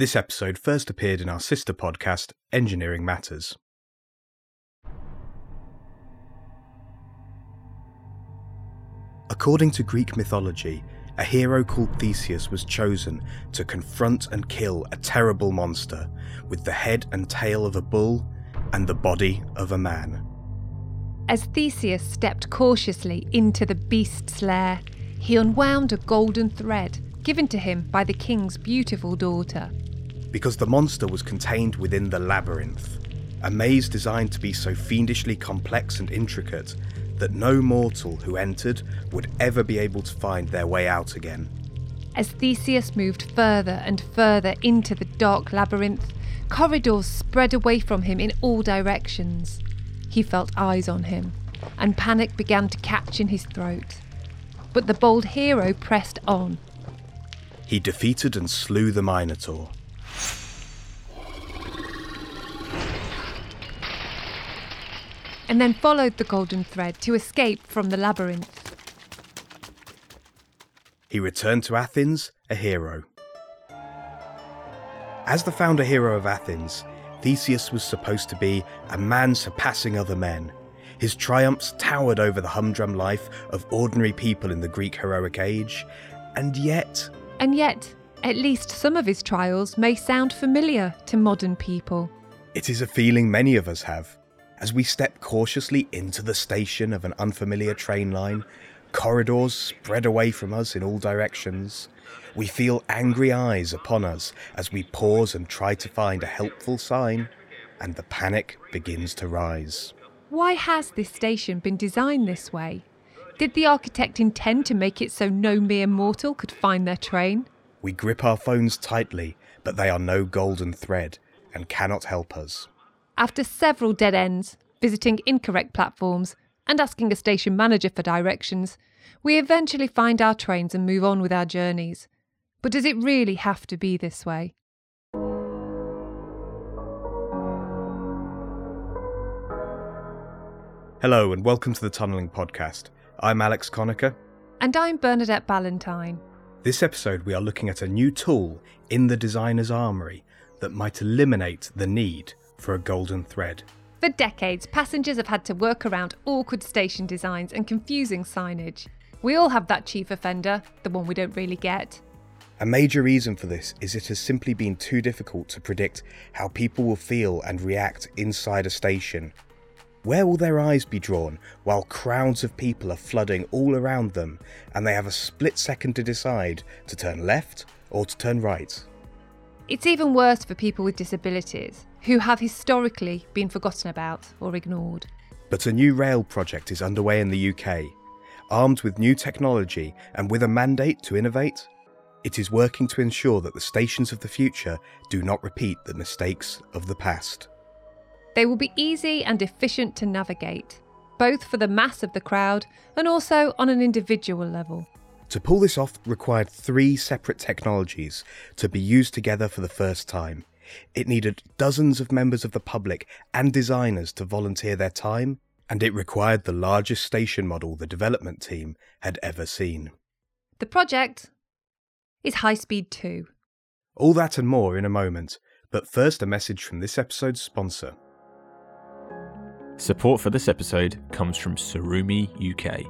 This episode first appeared in our sister podcast, Engineering Matters. According to Greek mythology, a hero called Theseus was chosen to confront and kill a terrible monster with the head and tail of a bull and the body of a man. As Theseus stepped cautiously into the beast's lair, he unwound a golden thread given to him by the king's beautiful daughter. Because the monster was contained within the labyrinth, a maze designed to be so fiendishly complex and intricate that no mortal who entered would ever be able to find their way out again. As Theseus moved further and further into the dark labyrinth, corridors spread away from him in all directions. He felt eyes on him, and panic began to catch in his throat. But the bold hero pressed on. He defeated and slew the Minotaur. And then followed the golden thread to escape from the labyrinth. He returned to Athens a hero. As the founder hero of Athens, Theseus was supposed to be a man surpassing other men. His triumphs towered over the humdrum life of ordinary people in the Greek heroic age, and yet. And yet, at least some of his trials may sound familiar to modern people. It is a feeling many of us have. As we step cautiously into the station of an unfamiliar train line, corridors spread away from us in all directions. We feel angry eyes upon us as we pause and try to find a helpful sign, and the panic begins to rise. Why has this station been designed this way? Did the architect intend to make it so no mere mortal could find their train? We grip our phones tightly, but they are no golden thread and cannot help us. After several dead ends, visiting incorrect platforms, and asking a station manager for directions, we eventually find our trains and move on with our journeys. But does it really have to be this way? Hello, and welcome to the Tunnelling Podcast. I'm Alex Conacher. And I'm Bernadette Ballantyne. This episode, we are looking at a new tool in the designer's armoury that might eliminate the need for a golden thread. For decades, passengers have had to work around awkward station designs and confusing signage. We all have that chief offender, the one we don't really get. A major reason for this is it has simply been too difficult to predict how people will feel and react inside a station. Where will their eyes be drawn while crowds of people are flooding all around them and they have a split second to decide to turn left or to turn right? It's even worse for people with disabilities who have historically been forgotten about or ignored. But a new rail project is underway in the UK. Armed with new technology and with a mandate to innovate, it is working to ensure that the stations of the future do not repeat the mistakes of the past. They will be easy and efficient to navigate, both for the mass of the crowd and also on an individual level. To pull this off required three separate technologies to be used together for the first time. It needed dozens of members of the public and designers to volunteer their time, and it required the largest station model the development team had ever seen. The project is High Speed 2. All that and more in a moment, but first a message from this episode's sponsor. Support for this episode comes from Tsurumi UK.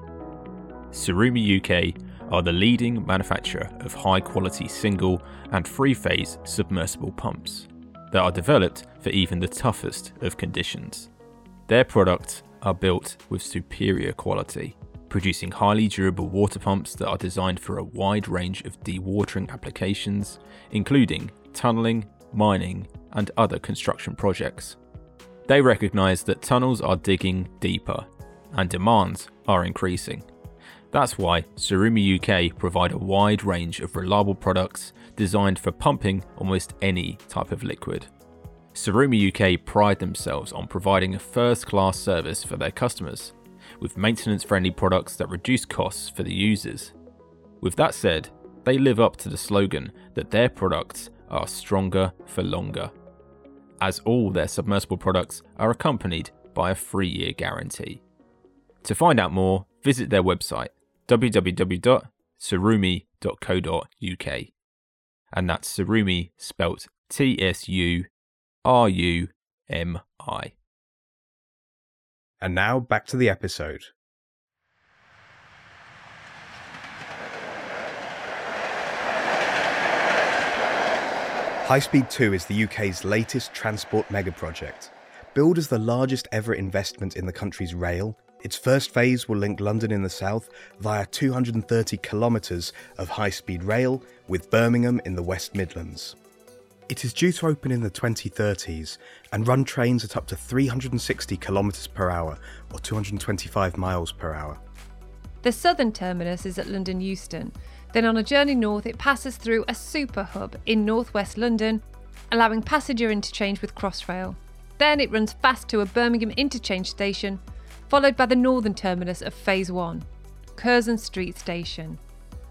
Tsurumi UK are the leading manufacturer of high quality single and three phase submersible pumps that are developed for even the toughest of conditions. Their products are built with superior quality, producing highly durable water pumps that are designed for a wide range of dewatering applications, including tunnelling, mining, and other construction projects. They recognise that tunnels are digging deeper and demands are increasing. That's why Tsurumi UK provide a wide range of reliable products designed for pumping almost any type of liquid. Tsurumi UK pride themselves on providing a first class service for their customers, with maintenance friendly products that reduce costs for the users. With that said, they live up to the slogan that their products are stronger for longer, as all their submersible products are accompanied by a three year guarantee. To find out more, visit their website www.tsurumi.co.uk. And that's Tsurumi spelt T S U R U M I. And now back to the episode. High Speed 2 is the UK's latest transport mega project. Billed as the largest ever investment in the country's rail, its first phase will link London in the south via 230 kilometres of high speed rail with Birmingham in the West Midlands. It is due to open in the 2030s and run trains at up to 360 kilometres per hour or 225 miles per hour. The southern terminus is at London Euston. Then, on a journey north, it passes through a super hub in northwest London, allowing passenger interchange with Crossrail. Then it runs fast to a Birmingham interchange station, followed by the northern terminus of Phase 1, Curzon Street Station.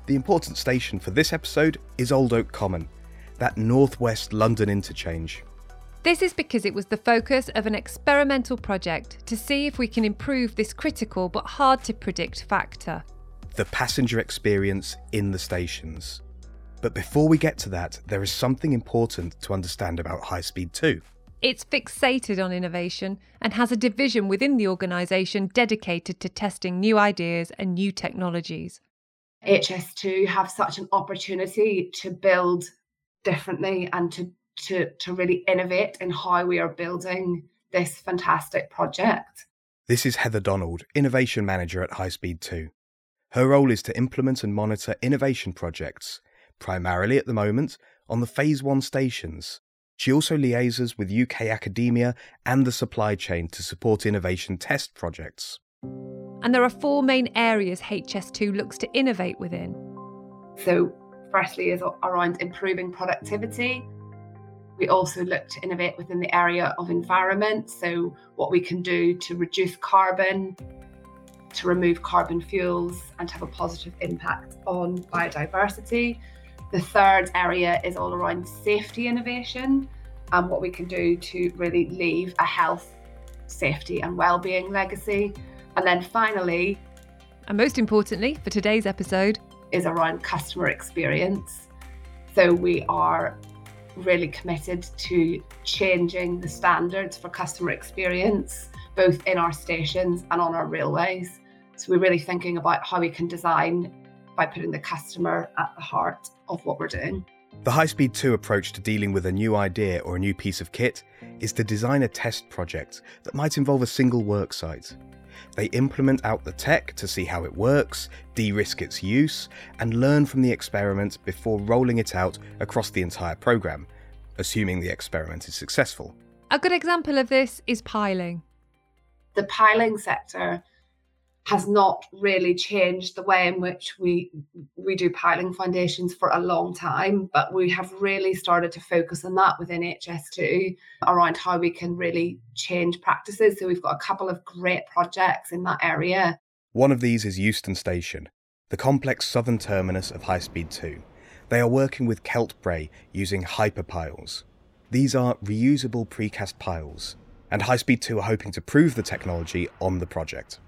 The important station for this episode is Old Oak Common, that northwest London interchange. This is because it was the focus of an experimental project to see if we can improve this critical but hard to predict factor the passenger experience in the stations. But before we get to that, there is something important to understand about High Speed 2. It's fixated on innovation and has a division within the organisation dedicated to testing new ideas and new technologies. HS2 have such an opportunity to build differently and to, to, to really innovate in how we are building this fantastic project. This is Heather Donald, Innovation Manager at High Speed 2. Her role is to implement and monitor innovation projects, primarily at the moment on the Phase 1 stations. She also liaises with UK academia and the supply chain to support innovation test projects. And there are four main areas HS2 looks to innovate within. So, firstly, is around improving productivity. We also look to innovate within the area of environment, so what we can do to reduce carbon, to remove carbon fuels and to have a positive impact on biodiversity. The third area is all around safety innovation and what we can do to really leave a health, safety, and well-being legacy. And then finally, and most importantly for today's episode, is around customer experience. So we are really committed to changing the standards for customer experience both in our stations and on our railways. So we're really thinking about how we can design by putting the customer at the heart of what we're doing. The High Speed 2 approach to dealing with a new idea or a new piece of kit is to design a test project that might involve a single worksite. They implement out the tech to see how it works, de risk its use, and learn from the experiment before rolling it out across the entire programme, assuming the experiment is successful. A good example of this is piling the piling sector has not really changed the way in which we we do piling foundations for a long time but we have really started to focus on that within HS2 around how we can really change practices. So we've got a couple of great projects in that area. One of these is Euston Station the complex southern terminus of High Speed 2 they are working with Keltbray using hyperpiles. These are reusable precast piles and High Speed 2 are hoping to prove the technology on the project.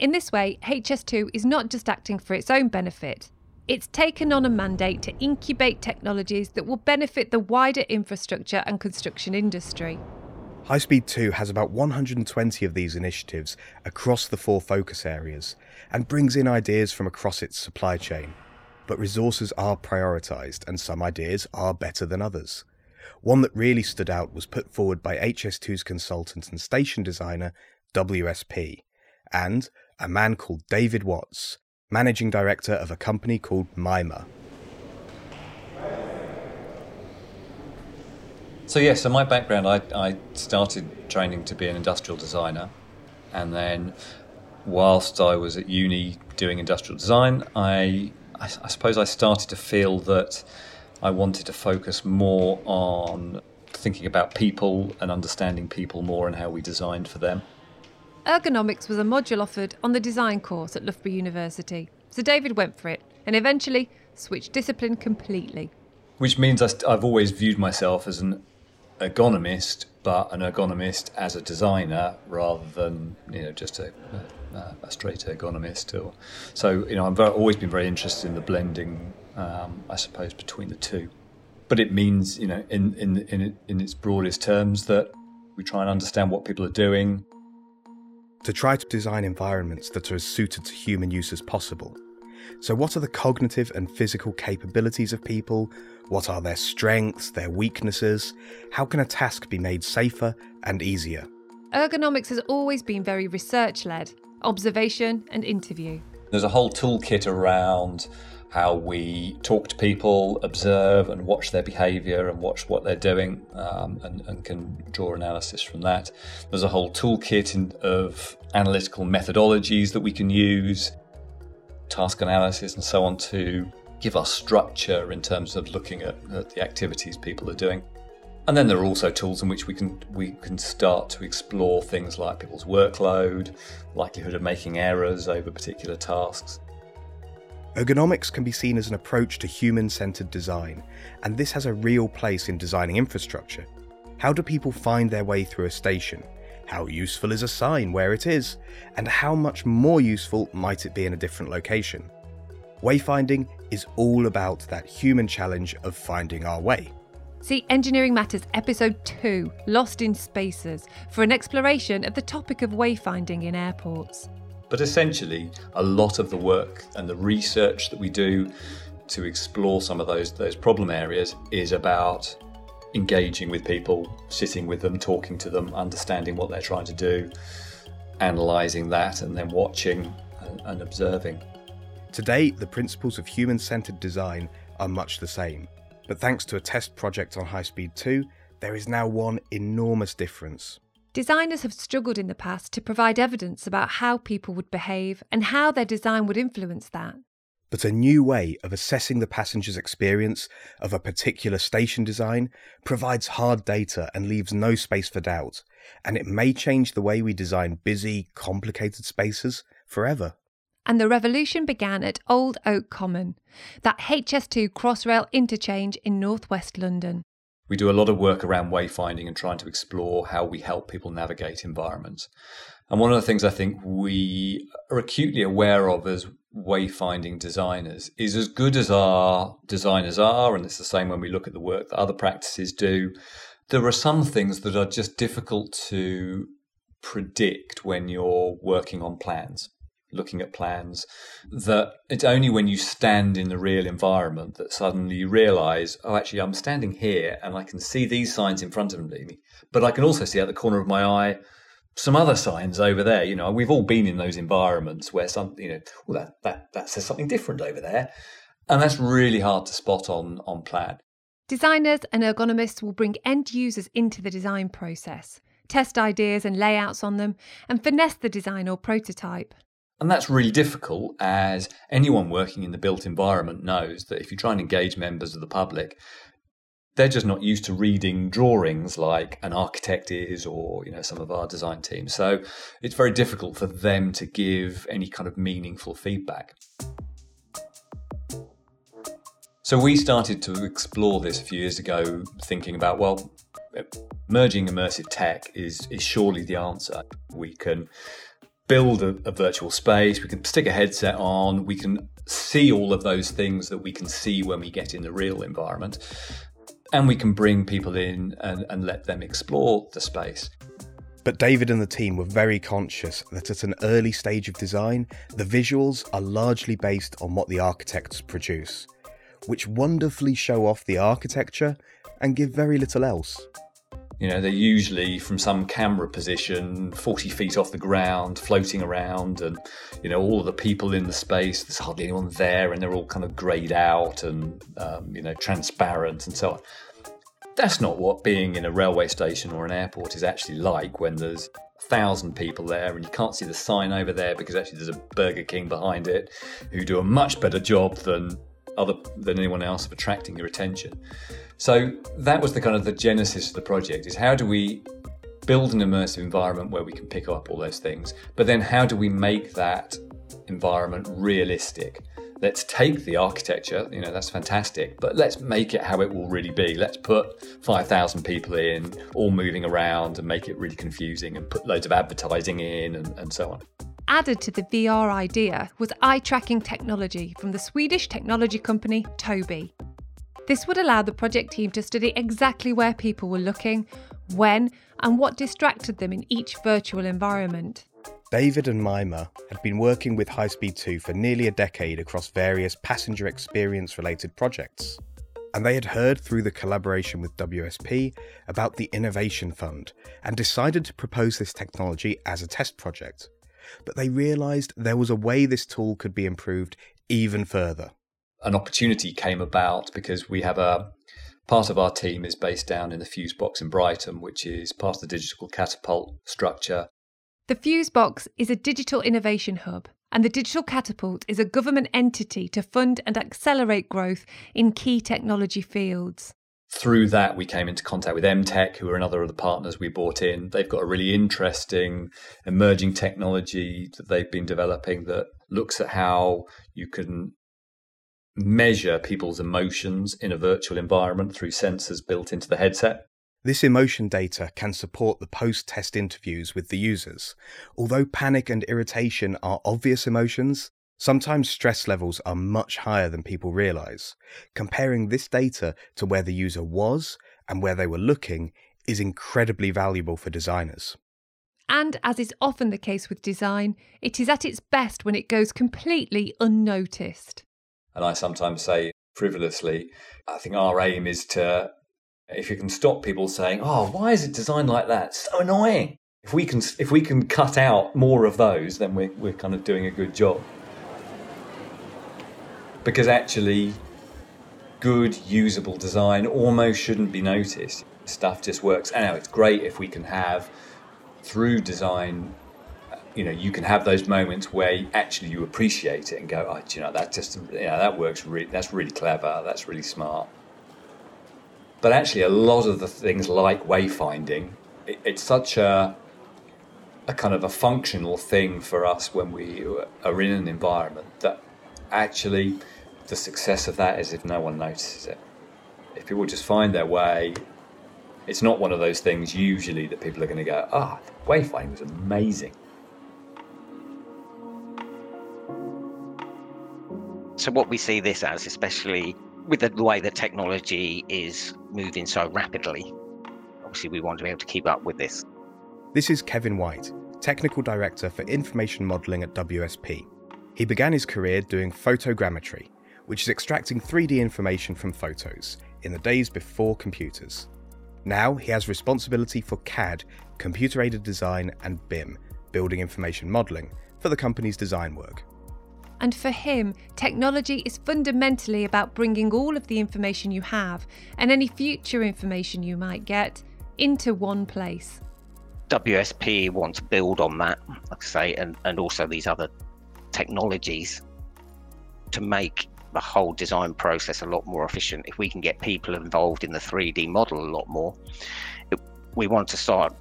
In this way, HS2 is not just acting for its own benefit, it's taken on a mandate to incubate technologies that will benefit the wider infrastructure and construction industry. High Speed 2 has about 120 of these initiatives across the four focus areas and brings in ideas from across its supply chain. But resources are prioritised and some ideas are better than others. One that really stood out was put forward by HS2's consultant and station designer, WSP, and a man called David Watts, managing director of a company called Mima. So, yes, yeah, so my background, I, I started training to be an industrial designer. And then, whilst I was at uni doing industrial design, I, I, I suppose I started to feel that I wanted to focus more on thinking about people and understanding people more and how we designed for them. Ergonomics was a module offered on the design course at Loughborough University, so David went for it and eventually switched discipline completely. Which means I've always viewed myself as an ergonomist, but an ergonomist as a designer rather than you know just a, a, a straight ergonomist. Or, so you know I've always been very interested in the blending um, I suppose, between the two. but it means, you know, in, in, in, in its broadest terms, that we try and understand what people are doing. To try to design environments that are as suited to human use as possible. So, what are the cognitive and physical capabilities of people? What are their strengths, their weaknesses? How can a task be made safer and easier? Ergonomics has always been very research led, observation and interview. There's a whole toolkit around how we talk to people, observe and watch their behavior and watch what they're doing, um, and, and, can draw analysis from that. There's a whole toolkit in, of analytical methodologies that we can use, task analysis, and so on to give us structure in terms of looking at, at the activities people are doing. And then there are also tools in which we can we can start to explore things like people's workload, likelihood of making errors over particular tasks. Ergonomics can be seen as an approach to human centered design, and this has a real place in designing infrastructure. How do people find their way through a station? How useful is a sign where it is? And how much more useful might it be in a different location? Wayfinding is all about that human challenge of finding our way. See Engineering Matters Episode 2, Lost in Spaces, for an exploration of the topic of wayfinding in airports. But essentially, a lot of the work and the research that we do to explore some of those those problem areas is about engaging with people, sitting with them, talking to them, understanding what they're trying to do, analysing that, and then watching and, and observing. Today, the principles of human centered design are much the same. But thanks to a test project on High Speed 2, there is now one enormous difference. Designers have struggled in the past to provide evidence about how people would behave and how their design would influence that. But a new way of assessing the passenger's experience of a particular station design provides hard data and leaves no space for doubt, and it may change the way we design busy, complicated spaces forever. And the revolution began at Old Oak Common, that HS2 Crossrail interchange in northwest London. We do a lot of work around wayfinding and trying to explore how we help people navigate environments. And one of the things I think we are acutely aware of as wayfinding designers is as good as our designers are, and it's the same when we look at the work that other practices do, there are some things that are just difficult to predict when you're working on plans looking at plans that it's only when you stand in the real environment that suddenly you realize, oh, actually, I'm standing here and I can see these signs in front of me, but I can also see out the corner of my eye some other signs over there. You know, we've all been in those environments where some, you know, well, that, that, that says something different over there. And that's really hard to spot on, on plan. Designers and ergonomists will bring end users into the design process, test ideas and layouts on them, and finesse the design or prototype. And that's really difficult as anyone working in the built environment knows that if you try and engage members of the public, they're just not used to reading drawings like an architect is or you know some of our design teams. So it's very difficult for them to give any kind of meaningful feedback. So we started to explore this a few years ago, thinking about well, merging immersive tech is is surely the answer. We can build a, a, virtual space, we can stick a headset on, we can see all of those things that we can see when we get in the real environment. And we can bring people in and, and let them explore the space. But David and the team were very conscious that at an early stage of design, the visuals are largely based on what the architects produce, which wonderfully show off the architecture and give very little else. You know, they're usually from some camera position, 40 feet off the ground, floating around, and, you know, all the people in the space, there's hardly anyone there, and they're all kind of grayed out and, um, you know, transparent and so on. That's not what being in a railway station or an airport is actually like when there's a thousand people there and you can't see the sign over there because actually there's a Burger King behind it who do a much better job than other than anyone else of attracting your attention. So that was the kind of the genesis of the project is how do we build an immersive environment where we can pick up all those things, but then how do we make that environment realistic? Let's take the architecture, you know, that's fantastic, but let's make it how it will really be. Let's put 5,000 people in, all moving around, and make it really confusing and put loads of advertising in and, and so on. Added to the VR idea was eye tracking technology from the Swedish technology company Tobii. This would allow the project team to study exactly where people were looking, when, and what distracted them in each virtual environment. David and Mima had been working with High Speed 2 for nearly a decade across various passenger experience related projects. And they had heard through the collaboration with WSP about the Innovation Fund and decided to propose this technology as a test project. But they realised there was a way this tool could be improved even further. An opportunity came about because we have a part of our team is based down in the Fuse Box in Brighton, which is part of the digital catapult structure. The Fuse Box is a digital innovation hub and the Digital Catapult is a government entity to fund and accelerate growth in key technology fields. Through that, we came into contact with Emteq, who are another of the partners we brought in. They've got a really interesting emerging technology that they've been developing that looks at how you can measure people's emotions in a virtual environment through sensors built into the headset. This emotion data can support the post test interviews with the users. Although panic and irritation are obvious emotions, sometimes stress levels are much higher than people realise. Comparing this data to where the user was and where they were looking is incredibly valuable for designers. And as is often the case with design, it is at its best when it goes completely unnoticed. And I sometimes say frivolously, I think our aim is to if you can stop people saying, "Oh, why is it designed like that? So annoying." If we can, if we can cut out more of those, then we're we're kind of doing a good job. Because actually, good usable design almost shouldn't be noticed. Stuff just works. And now it's great if we can have through design you know you can have those moments where actually you appreciate it and go oh you know that just you know that works really that's really clever that's really smart but actually, a lot of the things like wayfinding, it, it's such a a kind of a functional thing for us when we are in an environment that actually the success of that is if no one notices it. If people just find their way, it's not one of those things usually that people are going to go, ah, oh, wayfinding was amazing. So, what we see this as, especially with the, way the technology is moving so rapidly, obviously we want to be able to keep up with this. This is Kevin White, Technical Director for Information Modelling at WSP. He began his career doing photogrammetry, which is extracting 3D information from photos in the days before computers. Now he has responsibility for CAD, computer aided design, and BIM, building information modelling, for the company's design work. And for him, technology is fundamentally about bringing all of the information you have and any future information you might get into one place. WSP want to build on that, like I say, and, and also these other technologies to make the whole design process a lot more efficient. If we can get people involved in the 3D model a lot more, it, we want to start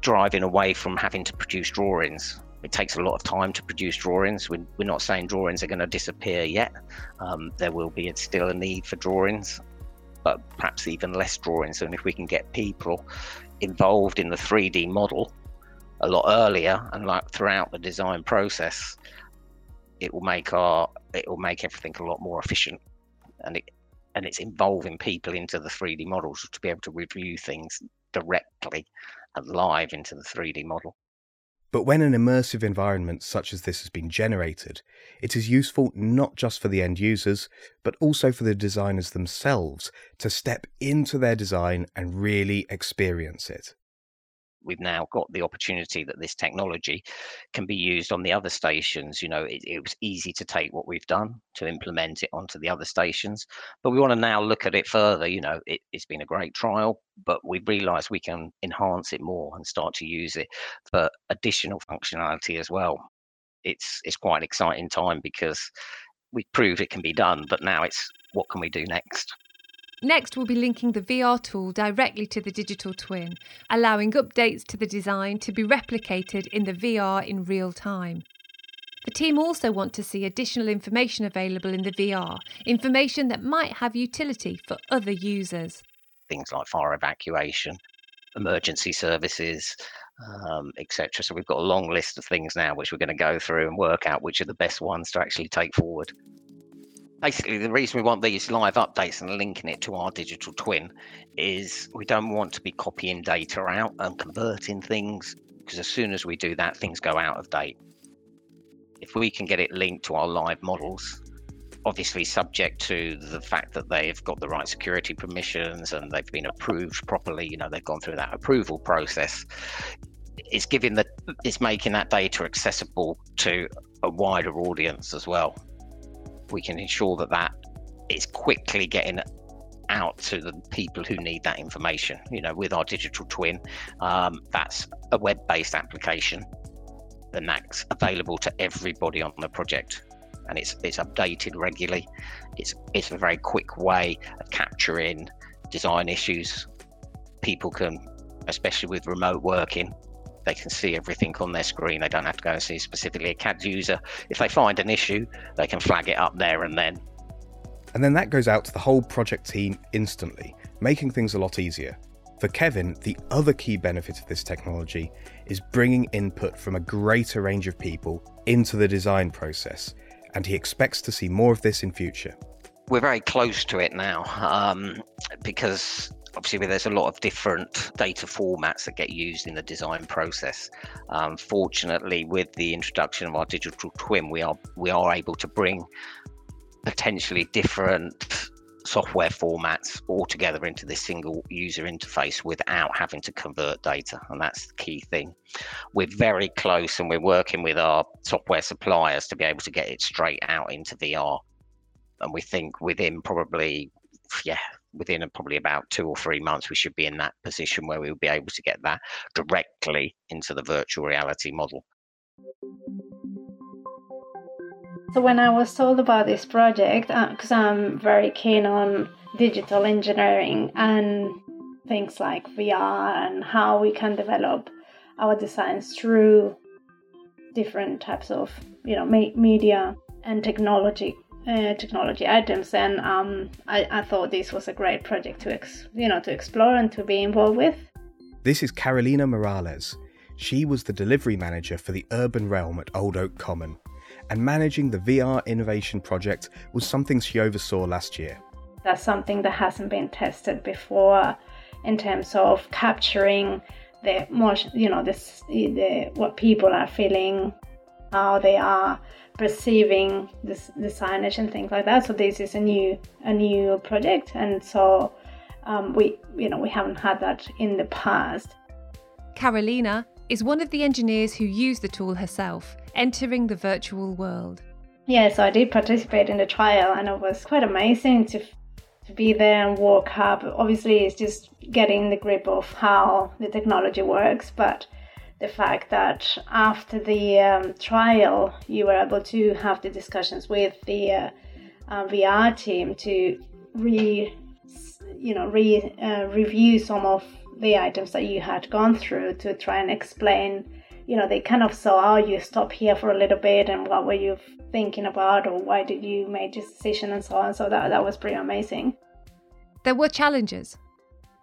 driving away from having to produce drawings it takes a lot of time to produce drawings. We're, we're not saying drawings are going to disappear yet. Um, there will be still a need for drawings, but perhaps even less drawings. And if we can get people involved in the 3D model a lot earlier and like throughout the design process, it will make our it will make everything a lot more efficient. And it and it's involving people into the 3D models to be able to review things directly and live into the 3D model. But when an immersive environment such as this has been generated, it is useful not just for the end users, but also for the designers themselves to step into their design and really experience it we've now got the opportunity that this technology can be used on the other stations. You know, it, it, was easy to take what we've done to implement it onto the other stations, but we want to now look at it further. You know, it, has been a great trial, but we realise we can enhance it more and start to use it for additional functionality as well. It's it's quite an exciting time because we proved it can be done, but now it's what can we do next? Next, we'll be linking the VR tool directly to the digital twin, allowing updates to the design to be replicated in the VR in real time. The team also want to see additional information available in the VR, information that might have utility for other users. Things like fire evacuation, emergency services, um, etc. So we've got a long list of things now which we're going to go through and work out which are the best ones to actually take forward. Basically the reason we want these live updates and linking it to our digital twin is we don't want to be copying data out and converting things because as soon as we do that things go out of date. If we can get it linked to our live models obviously subject to the fact that they've got the right security permissions and they've been approved properly you know they've gone through that approval process it's giving the it's making that data accessible to a wider audience as well we can ensure that that is quickly getting out to the people who need that information. You know, with our digital twin, um, that's a web-based application, and that's available to everybody on the project, and it's it's updated regularly. It's it's a very quick way of capturing design issues. People can, especially with remote working, they can see everything on their screen. They don't have to go and see specifically a CAD user. If they find an issue, they can flag it up there and then. And then that goes out to the whole project team instantly, making things a lot easier. For Kevin, the other key benefit of this technology is bringing input from a greater range of people into the design process, and he expects to see more of this in future. We're very close to it now um, because obviously there's a lot of different data formats that get used in the design process. Um, fortunately, with the introduction of our digital twin, we are we are able to bring potentially different software formats all together into this single user interface without having to convert data and that's the key thing we're very close and we're working with our software suppliers to be able to get it straight out into vr and we think within probably yeah within probably about two or three months, we should be in that position where we will be able to get that directly into the virtual reality model. So, when I was told about this project, because uh, I'm very keen on digital engineering and things like VR and how we can develop our designs through different types of you know media and technology uh, technology items, and um, I, I thought this was a great project to ex- you know to explore and to be involved with. This is Carolina Morales. She was the delivery manager for the urban realm at Old Oak Common, and managing the VR innovation project was something she oversaw last year. That's something that hasn't been tested before in terms of capturing the more you know this the what people are feeling how they are perceiving this, the signage and things like that. So this is a new a new project, and so um, we you know we haven't had that in the past. Carolina is one of the engineers who used the tool herself, entering the virtual world. Yeah, so I did participate in the trial, and it was quite amazing to to be there and walk up. Obviously, it's just getting the grip of how the technology works, but the fact that after the um, trial you were able to have the discussions with the uh, uh, VR team to re you know re uh, review some of the items that you had gone through to try and explain you know they kind of saw oh you stop here for a little bit and what were you thinking about or why did you make this decision? and so on. So that, that was pretty amazing. There were challenges.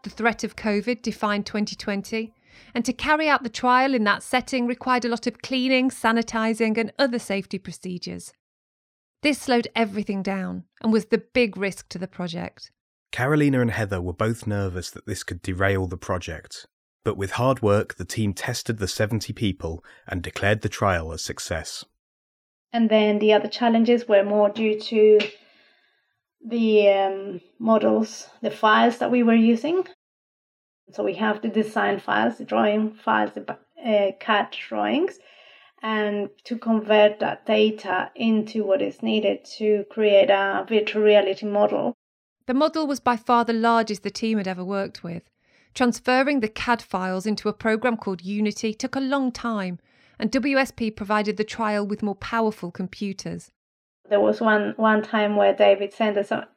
The threat of covid defined 2020 and to carry out the trial in that setting required a lot of cleaning, sanitising, and other safety procedures. This slowed everything down and was the big risk to the project. Carolina and Heather were both nervous that this could derail the project, but with hard work, the team tested the 70 people and declared the trial a success. And then the other challenges were more due to the um, models, the files that we were using. So we have the design files, the drawing files, the uh, CAD drawings, and to convert that data into what is needed to create a virtual reality model. The model was by far the largest the team had ever worked with. Transferring the CAD files into a program called Unity took a long time, and WSP provided the trial with more powerful computers. There was one, one time where David sent us a,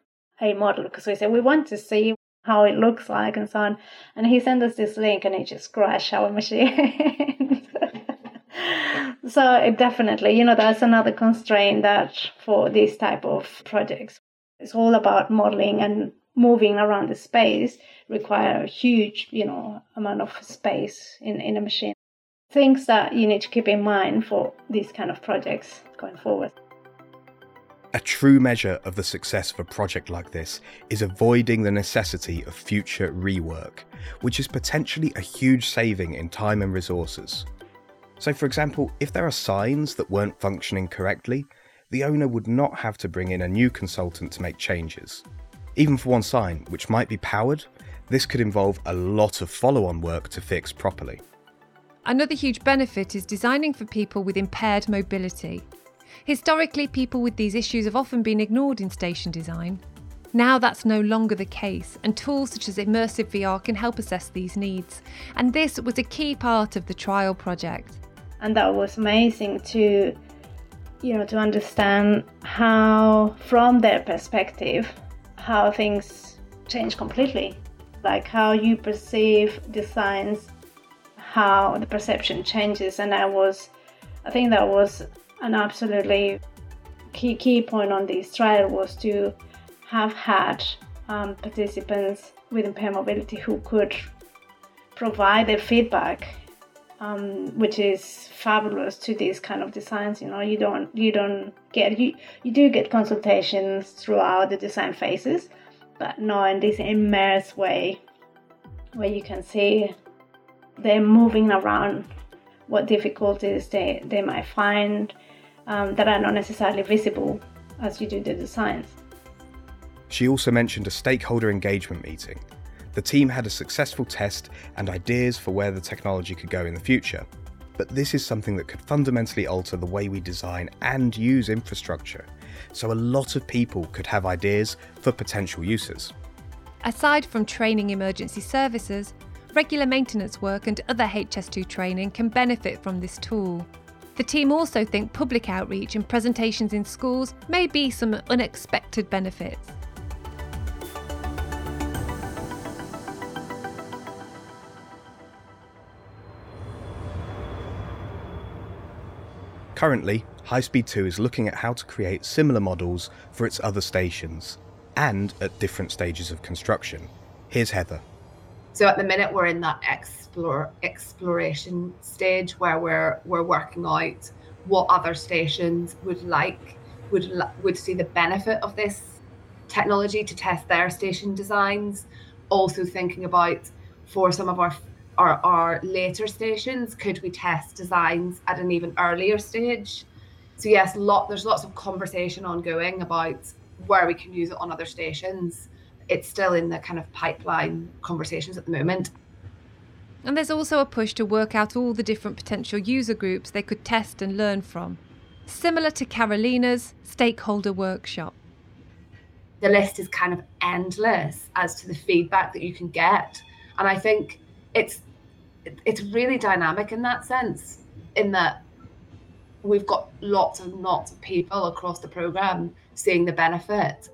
a model because we said we want to see how it looks like and so on. And he sent us this link and it just crashed our machine. so it definitely, you know, that's another constraint that for this type of projects. It's all about modeling and moving around the space require a huge, you know, amount of space in, in a machine. Things that you need to keep in mind for these kind of projects going forward. A true measure of the success of a project like this is avoiding the necessity of future rework, which is potentially a huge saving in time and resources. So, for example, if there are signs that weren't functioning correctly, the owner would not have to bring in a new consultant to make changes. Even for one sign, which might be powered, this could involve a lot of follow on work to fix properly. Another huge benefit is designing for people with impaired mobility. Historically, people with these issues have often been ignored in station design. Now that's no longer the case, and tools such as immersive VR can help assess these needs. And this was a key part of the trial project. And that was amazing to you know, to understand how, from their perspective, how things change completely. Like how you perceive designs, how the perception changes. And I was, I think that was an absolutely key key point on this trial was to have had um, participants with impaired mobility who could provide their feedback um, which is fabulous to these kind of designs. You know, you don't you don't get you you do get consultations throughout the design phases, but not in this immersed way where you can see them moving around what difficulties they, they might find um, that are not necessarily visible as you do the designs. She also mentioned a stakeholder engagement meeting the team had a successful test and ideas for where the technology could go in the future. But this is something that could fundamentally alter the way we design and use infrastructure, so a lot of people could have ideas for potential uses. Aside from training emergency services, regular maintenance work and other HS2 training can benefit from this tool. The team also think public outreach and presentations in schools may be some unexpected benefits. Currently, High Speed 2 is looking at how to create similar models for its other stations and at different stages of construction. Here's Heather. So at the minute we're in that explore exploration stage where we're we're working out what other stations would like would would see the benefit of this technology to test their station designs. Also thinking about for some of our our, our later stations, could we test designs at an even earlier stage? So yes, lot there's lots of conversation ongoing about where we can use it on other stations. It's still in the kind of pipeline conversations at the moment. And there's also a push to work out all the different potential user groups they could test and learn from, similar to Carolina's stakeholder workshop. The list is kind of endless as to the feedback that you can get. And I think it's it's really dynamic in that sense, in that we've got lots and lots of people across the program seeing the benefit.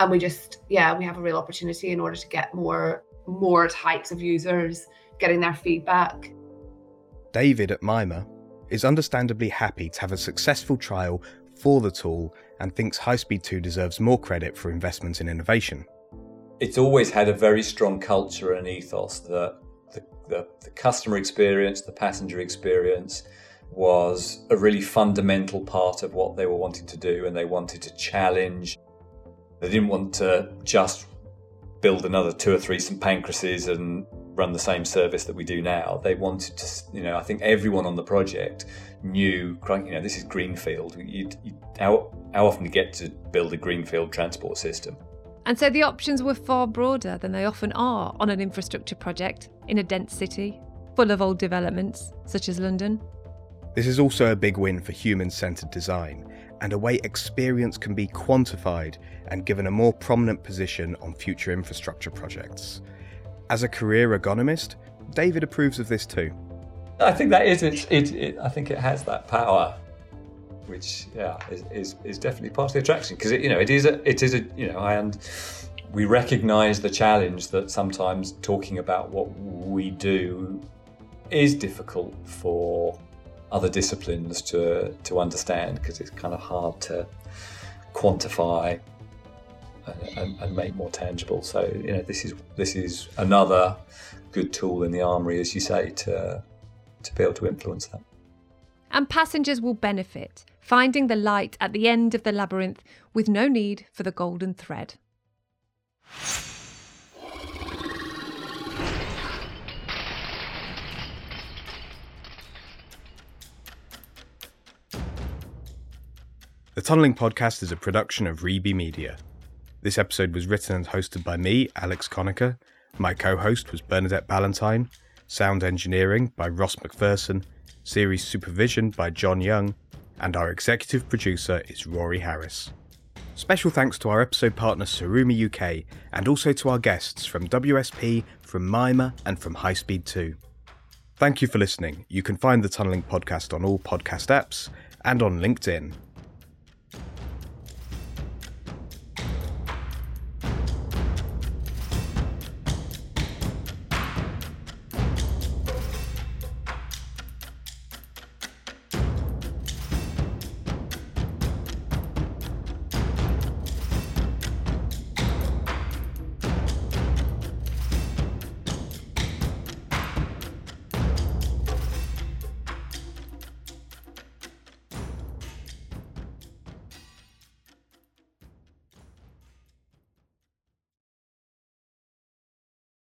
And we just, yeah, we have a real opportunity in order to get more more types of users getting their feedback. David at Mima is understandably happy to have a successful trial for the tool and thinks High Speed 2 deserves more credit for investment in innovation. It's always had a very strong culture and ethos that the, the customer experience, the passenger experience was a really fundamental part of what they were wanting to do, and they wanted to challenge. They didn't want to just build another two or three St Pancrases and run the same service that we do now. They wanted to, you know, I think everyone on the project knew, you know, this is greenfield. You, you, how, how often do you get to build a greenfield transport system? And so the options were far broader than they often are on an infrastructure project in a dense city, full of old developments, such as London. This is also a big win for human centred design and a way experience can be quantified and given a more prominent position on future infrastructure projects. As a career ergonomist, David approves of this too. I think that is it, it, it I think it has that power which yeah is, is, is definitely part of the attraction because you know it is a it is a you know and we recognise the challenge that sometimes talking about what we do is difficult for other disciplines to to understand because it's kind of hard to quantify and, and, make more tangible. So you know this is this is another good tool in the armory, as you say, to to be able to influence that. And passengers will benefit finding the light at the end of the labyrinth with no need for the golden thread. The Tunneling Podcast is a production of Reby Media. This episode was written and hosted by me, Alex Conacher. My co host was Bernadette Ballantyne. Sound engineering by Ross McPherson. Series supervision by John Young. And our executive producer is Rory Harris. Special thanks to our episode partner Tsurumi UK and also to our guests from WSP, from Mima, and from High Speed 2. Thank you for listening. You can find the Tunneling Podcast on all podcast apps and on LinkedIn.